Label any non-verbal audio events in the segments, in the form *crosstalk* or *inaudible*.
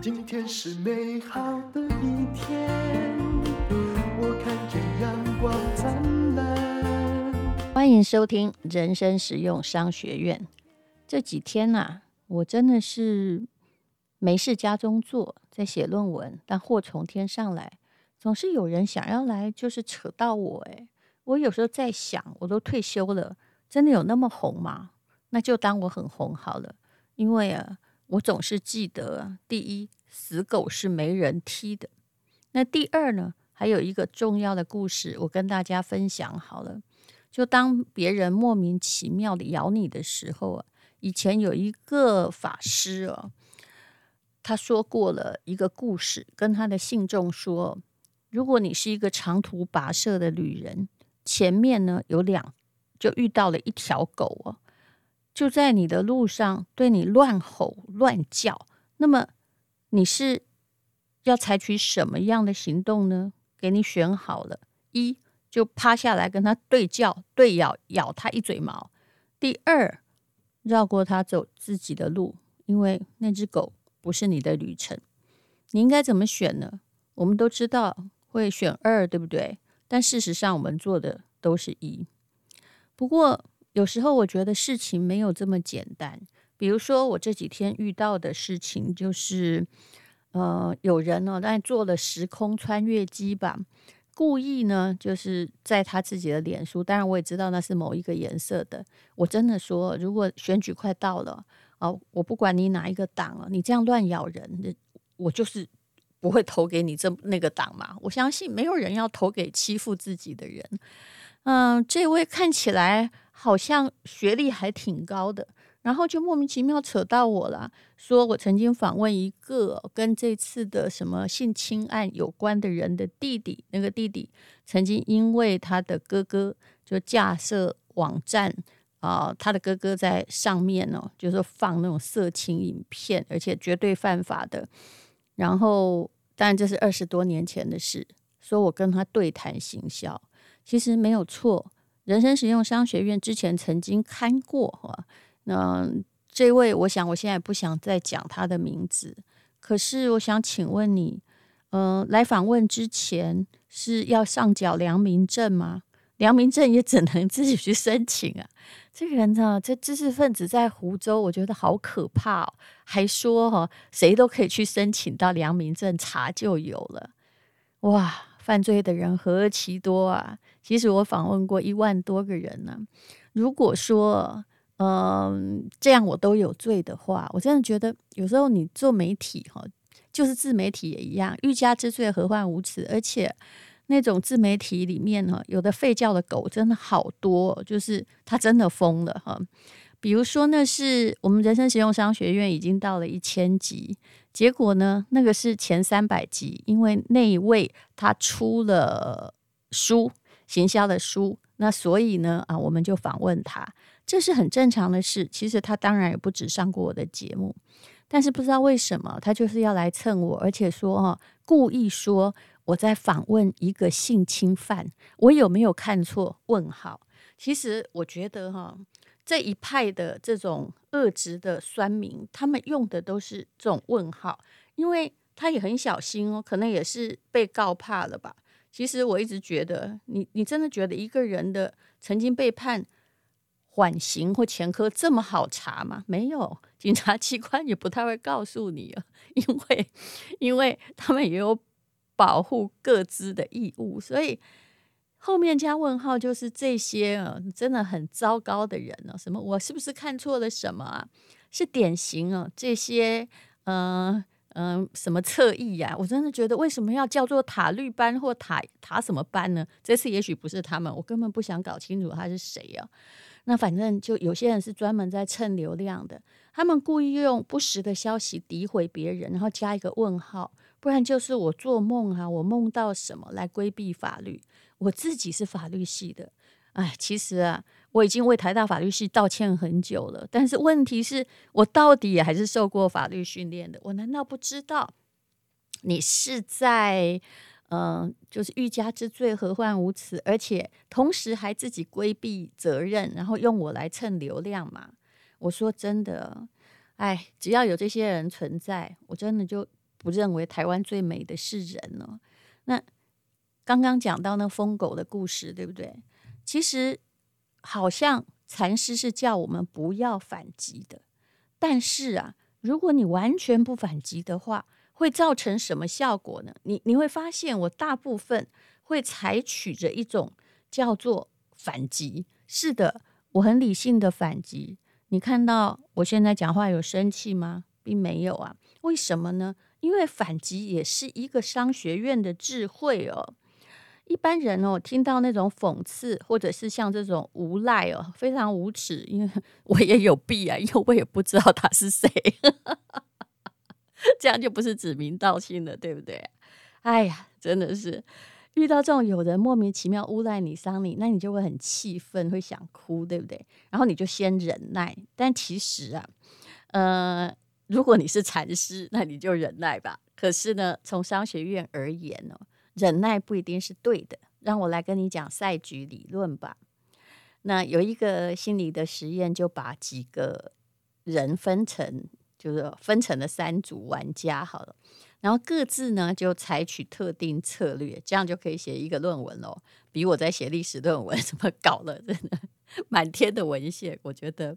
今天是美好的一天，我看见阳光灿烂。欢迎收听人生实用商学院。这几天呐、啊，我真的是没事家中坐，在写论文，但祸从天上来，总是有人想要来，就是扯到我。哎，我有时候在想，我都退休了，真的有那么红吗？那就当我很红好了，因为啊，我总是记得，第一，死狗是没人踢的。那第二呢，还有一个重要的故事，我跟大家分享好了。就当别人莫名其妙的咬你的时候啊，以前有一个法师哦，他说过了一个故事，跟他的信众说，如果你是一个长途跋涉的旅人，前面呢有两，就遇到了一条狗哦。就在你的路上对你乱吼乱叫，那么你是要采取什么样的行动呢？给你选好了，一就趴下来跟他对叫对咬咬他一嘴毛；第二绕过他走自己的路，因为那只狗不是你的旅程。你应该怎么选呢？我们都知道会选二，对不对？但事实上我们做的都是一。不过。有时候我觉得事情没有这么简单。比如说，我这几天遇到的事情就是，呃，有人呢，在做了时空穿越机吧，故意呢，就是在他自己的脸书，当然我也知道那是某一个颜色的。我真的说，如果选举快到了，哦，我不管你哪一个党了，你这样乱咬人，我就是不会投给你这那个党嘛。我相信没有人要投给欺负自己的人。嗯、这位看起来。好像学历还挺高的，然后就莫名其妙扯到我了，说我曾经访问一个跟这次的什么性侵案有关的人的弟弟，那个弟弟曾经因为他的哥哥就架设网站啊、他的哥哥在上面呢，就是放那种色情影片，而且绝对犯法的。然后，当然这是二十多年前的事，说我跟他对谈行销，其实没有错。人生实用商学院之前曾经看过哈，那这位我想我现在不想再讲他的名字，可是我想请问你，呃，来访问之前是要上缴良民证吗？良民证也只能 *laughs* 自己去申请啊。这个人呢，这知识分子在湖州，我觉得好可怕哦，还说哈，谁都可以去申请到良民证，查就有了，哇！犯罪的人何其多啊！其实我访问过一万多个人呢、如果说，嗯、这样我都有罪的话，我真的觉得有时候你做媒体哈，就是自媒体也一样，欲加之罪，何患无辞？而且那种自媒体里面哈，有的吠叫的狗真的好多，就是他真的疯了哈。比如说，那是我们人生实用商学院已经到了一千集，结果呢，那个是前三百集，因为那一位他出了书，行销的书，那所以呢，啊，我们就访问他，这是很正常的事。其实他当然也不止上过我的节目，但是不知道为什么他就是要来蹭我，而且说哈，故意说我在访问一个性侵犯，我有没有看错？问号。其实我觉得哈。这一派的这种恶质的酸民，他们用的都是这种问号，因为他也很小心哦，可能也是被告怕了吧。其实我一直觉得，你你真的觉得一个人的曾经被判缓刑或前科这么好查吗？没有，警察机关也不太会告诉你啊，*laughs* 因为因为他们也有保护个资的义务，所以。后面加问号就是这些啊，真的很糟糕的人呢、什么？我是不是看错了什么啊？是典型啊，这些嗯嗯、什么侧翼呀？我真的觉得为什么要叫做塔绿班或塔塔什么班呢？这次也许不是他们，我根本不想搞清楚他是谁啊。那反正就有些人是专门在蹭流量的，他们故意用不实的消息诋毁别人，然后加一个问号，不然就是我做梦啊，我梦到什么来规避法律。我自己是法律系的，哎，其实啊，我已经为台大法律系道歉很久了，但是问题是我到底也还是受过法律训练的，我难道不知道你是在？嗯、就是欲加之罪，何患无辞？而且同时还自己规避责任，然后用我来蹭流量嘛？我说真的，哎，只要有这些人存在，我真的就不认为台湾最美的是人呢？那刚刚讲到那疯狗的故事，对不对？其实好像禅师是叫我们不要反击的，但是啊，如果你完全不反击的话，会造成什么效果呢？你你会发现，我大部分会采取着一种叫做反击。是的，我很理性的反击。你看到我现在讲话有生气吗？并没有啊。为什么呢？因为反击也是一个商学院的智慧哦。一般人哦，听到那种讽刺，或者是像这种无赖哦，非常无耻。因为 *laughs* 我也有弊啊，因为我也不知道他是谁，这样就不是指名道姓了，对不对？哎呀，真的是遇到这种有人莫名其妙诬赖你、伤你，那你就会很气愤，会想哭，对不对？然后你就先忍耐。但其实啊，呃。如果你是禅师，那你就忍耐吧。可是呢，从商学院而言呢，忍耐不一定是对的。让我来跟你讲赛局理论吧。那有一个心理的实验，就把几个人分成，就是分成了三组玩家好了，然后各自呢就采取特定策略，这样就可以写一个论文喽。比我在写历史论文 *laughs* 怎么搞了，真的满天的文献，我觉得，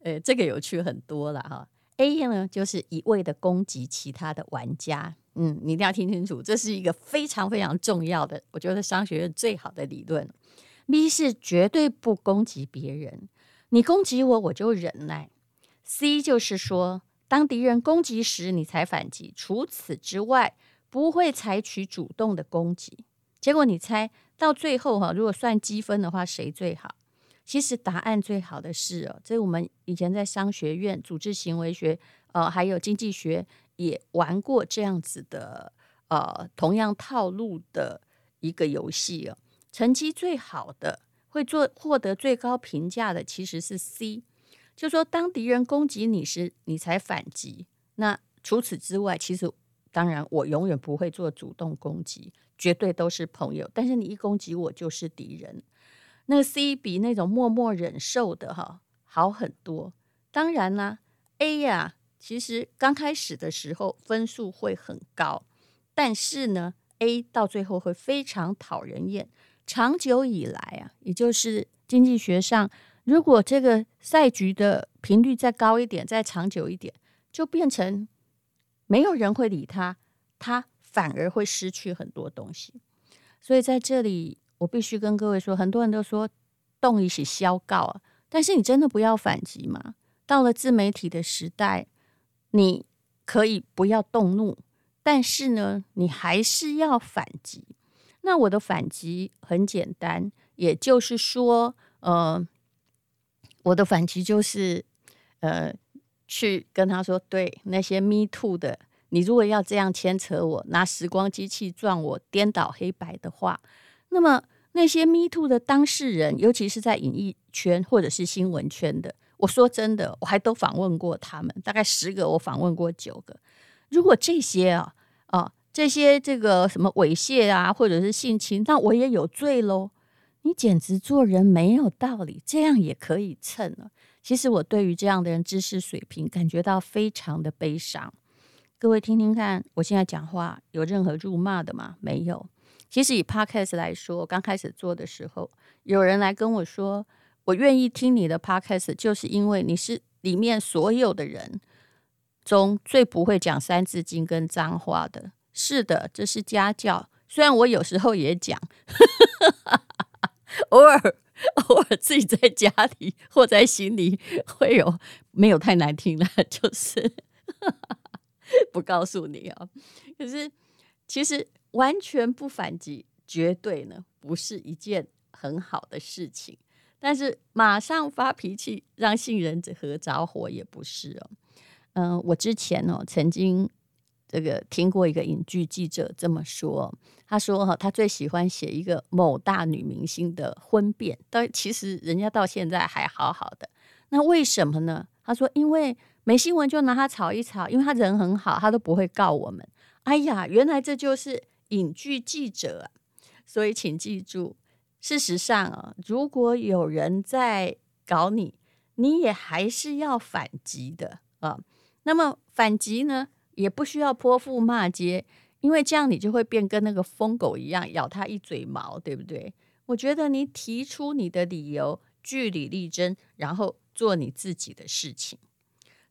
呃，这个有趣很多了哈。A 呢，就是一味的攻击其他的玩家。嗯，你一定要听清楚，这是一个非常非常重要的，我觉得商学院最好的理论。B 是绝对不攻击别人，你攻击我，我就忍耐。C 就是说，当敌人攻击时，你才反击，除此之外，不会采取主动的攻击。结果你猜到最后哈，如果算积分的话，谁最好？其实答案最好的是哦，这我们以前在商学院、组织行为学，呃，还有经济学也玩过这样子的，呃，同样套路的一个游戏哦。成绩最好的，会做获得最高评价的，其实是 C，就说当敌人攻击你时，你才反击。那除此之外，其实当然我永远不会做主动攻击，绝对都是朋友。但是你一攻击我，就是敌人。那 C 比那种默默忍受的哈好很多。当然啦，A 呀、其实刚开始的时候分数会很高，但是呢，A 到最后会非常讨人厌。长久以来啊，也就是经济学上，如果这个赛局的频率再高一点，再长久一点，就变成没有人会理他，他反而会失去很多东西。所以在这里。我必须跟各位说，很多人都说动一起消告啊，但是你真的不要反击嘛？到了自媒体的时代，你可以不要动怒，但是呢，你还是要反击。那我的反击很简单，也就是说，呃，我的反击就是，呃，去跟他说，对那些 Me Too 的，你如果要这样牵扯我，拿时光机器撞我，颠倒黑白的话。那么那些 Me Too 的当事人，尤其是在演艺圈或者是新闻圈的，我说真的，我还都访问过他们，大概十个，我访问过九个。如果这些啊啊这些这个什么猥亵啊，或者是性侵，那我也有罪喽。你简直做人没有道理，这样也可以蹭了。其实我对于这样的人知识水平感觉到非常的悲伤。各位听听看，我现在讲话有任何辱骂的吗？没有。其实以 Podcast 来说，刚开始做的时候，有人来跟我说，我愿意听你的 Podcast，就是因为你是里面所有的人中最不会讲三字经跟脏话的。是的，这是家教。虽然我有时候也讲，*laughs* 偶尔偶尔自己在家里或在心里会有没有太难听了，就是 *laughs* 不告诉你啊。可是其实。完全不反击，绝对呢不是一件很好的事情。但是马上发脾气，让杏仁子核着火也不是哦。嗯、我之前哦曾经这个听过一个影剧记者这么说，他说哈，他最喜欢写一个某大女明星的婚变，但其实人家到现在还好好的。那为什么呢？他说，因为没新闻就拿他炒一炒，因为他人很好，他都不会告我们。哎呀，原来这就是。影剧记者啊，所以请记住，事实上啊，如果有人在搞你，你也还是要反击的啊。那么反击呢，也不需要泼妇骂街，因为这样你就会变跟那个疯狗一样，咬他一嘴毛，对不对？我觉得你提出你的理由，据理力争，然后做你自己的事情，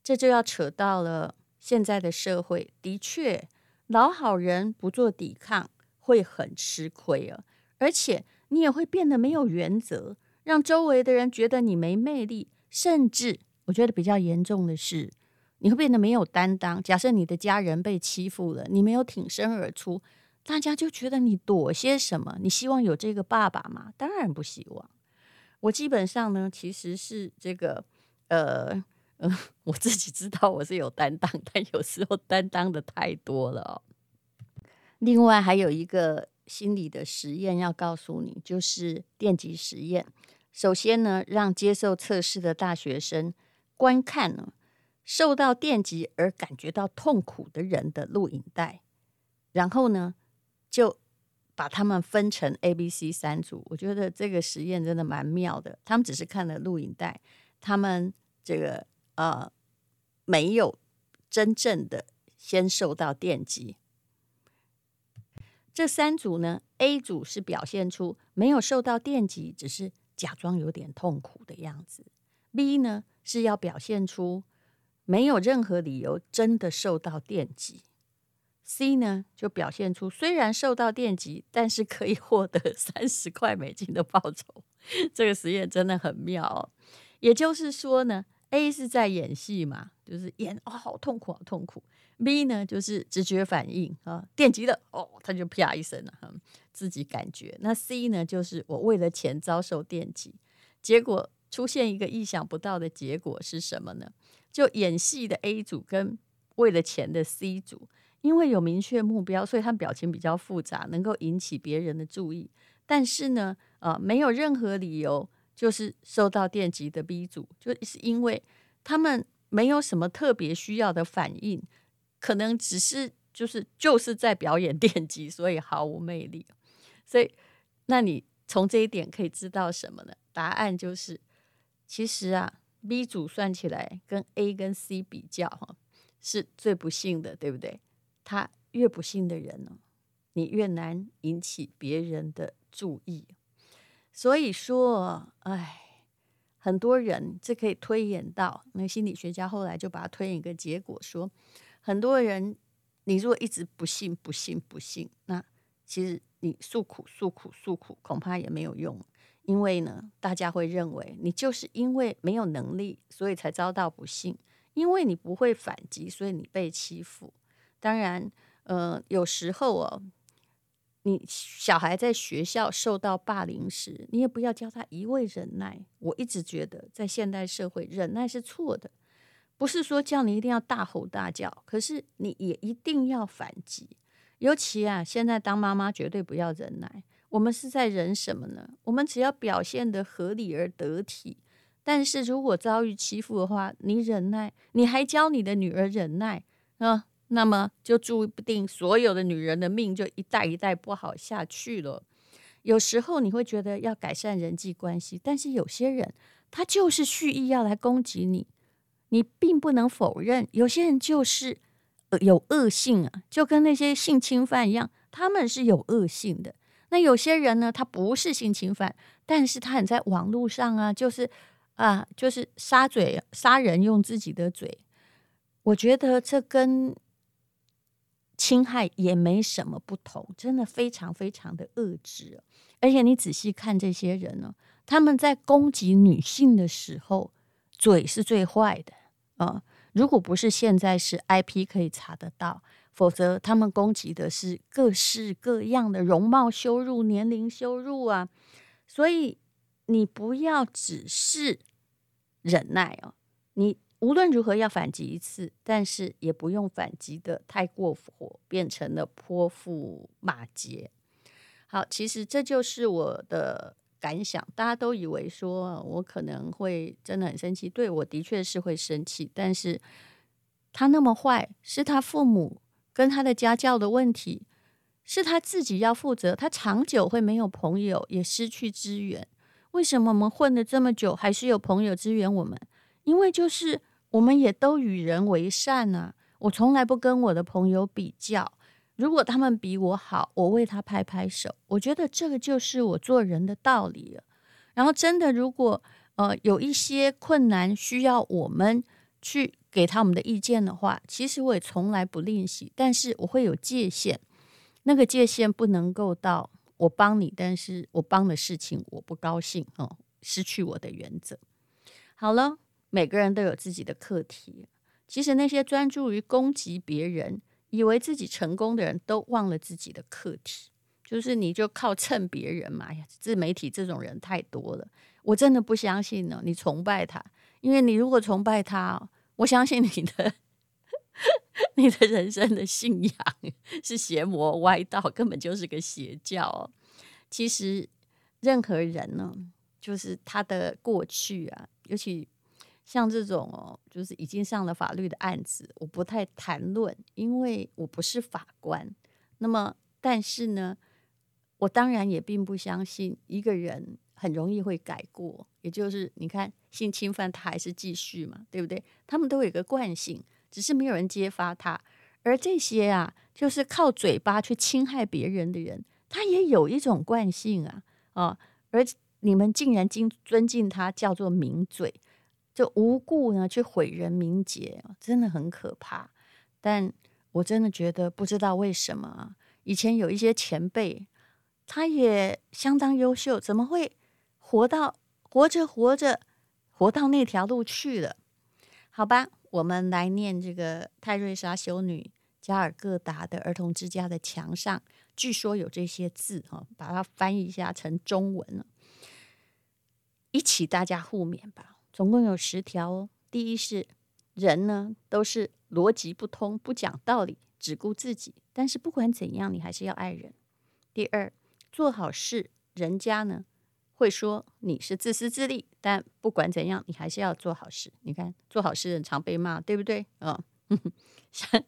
这就要扯到了现在的社会。的确，老好人不做抵抗会很吃亏啊，而且你也会变得没有原则，让周围的人觉得你没魅力，甚至我觉得比较严重的是，你会变得没有担当。假设你的家人被欺负了，你没有挺身而出。大家就觉得你躲些什么？你希望有这个爸爸吗？当然不希望。我基本上呢，其实是这个，呃，呃，我自己知道我是有担当，但有时候担当的太多了。另外还有一个心理的实验要告诉你，就是电极实验。首先呢，让接受测试的大学生观看呢，受到电击而感觉到痛苦的人的录影带，然后呢，就把他们分成 A、B、C 三组，我觉得这个实验真的蛮妙的。他们只是看了录影带，他们这个呃没有真正的先受到电击。这三组呢，A 组是表现出没有受到电击，只是假装有点痛苦的样子；B 呢是要表现出没有任何理由真的受到电击。C 呢，就表现出虽然受到电击，但是可以获得 *laughs* 三十块美金的报酬。这个实验真的很妙哦。也就是说呢，A 是在演戏嘛，就是演哦，好痛苦，好痛苦。B 呢，就是直觉反应啊，电击了哦，他就啪一声了，自己感觉。那 C 呢，就是我为了钱遭受电击，结果出现一个意想不到的结果是什么呢？就演戏的 A 组跟为了钱的 C 组。因为有明确目标，所以他们表情比较复杂，能够引起别人的注意。但是呢，呃，没有任何理由，就是受到电击的 B 组，就是因为他们没有什么特别需要的反应，可能只是就是就是在表演电击，所以毫无魅力。所以，那你从这一点可以知道什么呢？答案就是，其实啊，B 组算起来跟 A 跟 C 比较，哈，是最不幸的，对不对？他越不幸的人呢，你越难引起别人的注意。所以说，哎，很多人这可以推演到，那心理学家后来就把它推演一个结果说，很多人，你如果一直不信、不信、不信，那其实你诉苦、诉苦、诉苦，恐怕也没有用，因为呢，大家会认为你就是因为没有能力，所以才遭到不幸，因为你不会反击，所以你被欺负。当然，呃，有时候哦，你小孩在学校受到霸凌时，你也不要教他一味忍耐。我一直觉得，在现代社会，忍耐是错的，不是说叫你一定要大吼大叫，可是你也一定要反击。尤其啊，现在当妈妈绝对不要忍耐。我们是在忍什么呢？我们只要表现得合理而得体。但是如果遭遇欺负的话，你忍耐，你还教你的女儿忍耐啊？那么就注定所有的女人的命就一代一代不好下去了。有时候你会觉得要改善人际关系，但是有些人他就是蓄意要来攻击你，你并不能否认。有些人就是有恶性啊，就跟那些性侵犯一样，他们是有恶性的。那有些人呢，他不是性侵犯，但是他很在网络上啊，就是啊，就是杀嘴杀人用自己的嘴。我觉得这跟侵害也没什么不同，真的非常非常的恶质。而且你仔细看这些人呢，他们在攻击女性的时候，嘴是最坏的啊！如果不是现在是 IP 可以查得到，否则他们攻击的是各式各样的容貌羞辱、年龄羞辱啊！所以你不要只是忍耐哦，你。无论如何要反击一次，但是也不用反击的太过火，变成了泼妇骂街。好，其实这就是我的感想。大家都以为说我可能会真的很生气，对，我的确是会生气。但是他那么坏，是他父母跟他的家教的问题，是他自己要负责。他长久会没有朋友，也失去资源。为什么我们混了这么久，还是有朋友支援我们？因为就是。我们也都与人为善啊，我从来不跟我的朋友比较。如果他们比我好，我为他拍拍手。我觉得这个就是我做人的道理了。然后真的，如果呃有一些困难需要我们去给他们的意见的话，其实我也从来不吝惜，但是我会有界限。那个界限不能够到我帮你，但是我帮的事情我不高兴哦，失去我的原则。好了，每个人都有自己的课题。其实那些专注于攻击别人，以为自己成功的人都忘了自己的课题，就是你就靠蹭别人嘛。哎呀，自媒体这种人太多了，我真的不相信呢。你崇拜他，因为你如果崇拜他，我相信你的 *laughs* 你的人生的信仰是邪魔歪道，根本就是个邪教。其实任何人呢，就是他的过去啊，尤其。像这种哦，就是已经上了法律的案子，我不太谈论，因为我不是法官。那么，但是呢，我当然也并不相信一个人很容易会改过。也就是你看，性侵犯他还是继续嘛，对不对？他们都有一个惯性，只是没有人揭发他。而这些啊，就是靠嘴巴去侵害别人的人，他也有一种惯性啊啊！而你们竟然敬尊敬他，叫做名嘴。就无故呢去毁人名节，真的很可怕。但我真的觉得不知道为什么啊，以前有一些前辈，他也相当优秀，怎么会活到活着活着活到那条路去了？好吧，我们来念这个泰瑞莎修女加尔各答的儿童之家的墙上，据说有这些字哈，把它翻译一下成中文了，一起大家互勉吧。总共有十条哦。第一是人呢，都是逻辑不通、不讲道理、只顾自己。但是不管怎样，你还是要爱人。第二，做好事，人家呢会说你是自私自利，但不管怎样，你还是要做好事。你看，做好事人常被骂，对不对？啊、*laughs* 哦，像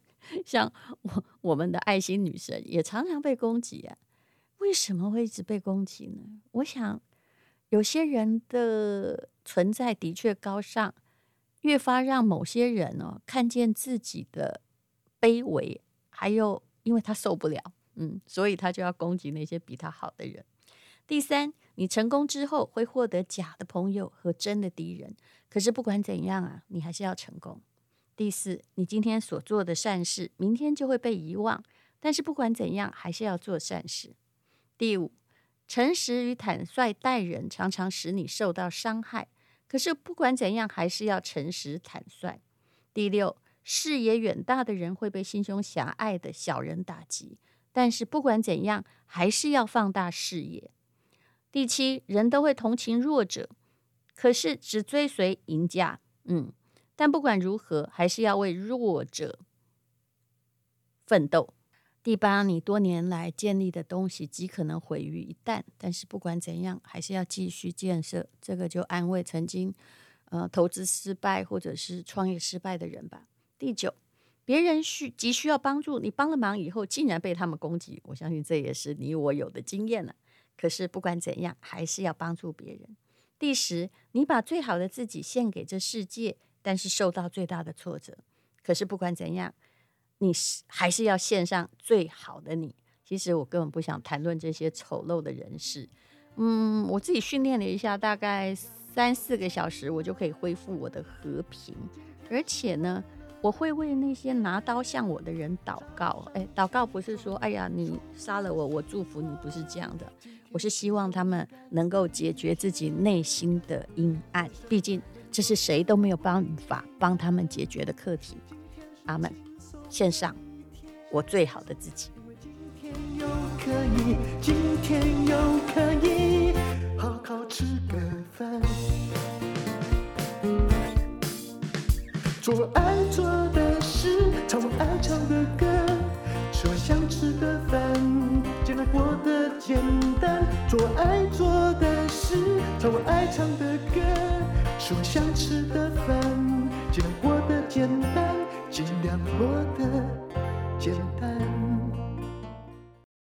像我我们的爱心女神也常常被攻击啊。为什么会一直被攻击呢？我想。有些人的存在的确高尚，越发让某些人哦看见自己的卑微，还有因为他受不了，嗯，所以他就要攻击那些比他好的人。第三，你成功之后会获得假的朋友和真的敌人，可是不管怎样啊，你还是要成功。第四，你今天所做的善事，明天就会被遗忘，但是不管怎样，还是要做善事。第五。诚实与坦率待人，常常使你受到伤害。可是不管怎样，还是要诚实坦率。第六，视野远大的人会被心胸狭隘的小人打击，但是不管怎样，还是要放大视野。第七，人都会同情弱者，可是只追随赢家。嗯，但不管如何，还是要为弱者奋斗。第八，你多年来建立的东西极可能毁于一旦，但是不管怎样，还是要继续建设。这个就安慰曾经，呃，投资失败或者是创业失败的人吧。第九，别人需急需要帮助，你帮了忙以后，竟然被他们攻击，我相信这也是你我有的经验了。可是不管怎样，还是要帮助别人。第十，你把最好的自己献给这世界，但是受到最大的挫折。可是不管怎样。你是还是要献上最好的你。其实我根本不想谈论这些丑陋的人事。嗯，我自己训练了一下，大概三四个小时，我就可以恢复我的和平。而且呢，我会为那些拿刀向我的人祷告。哎，祷告不是说，哎呀，你杀了我，我祝福你，不是这样的。我是希望他们能够解决自己内心的阴暗。毕竟这是谁都没有办法帮他们解决的课题。阿门。献上我最好的自己。今天又可以，今天又可以好好吃个饭，做爱做的事，唱我爱唱的歌，吃我想吃的饭，尽量过得简单。做爱做的事，唱我爱唱的歌，吃我想吃的饭，尽量过得简单。尽量活得简单。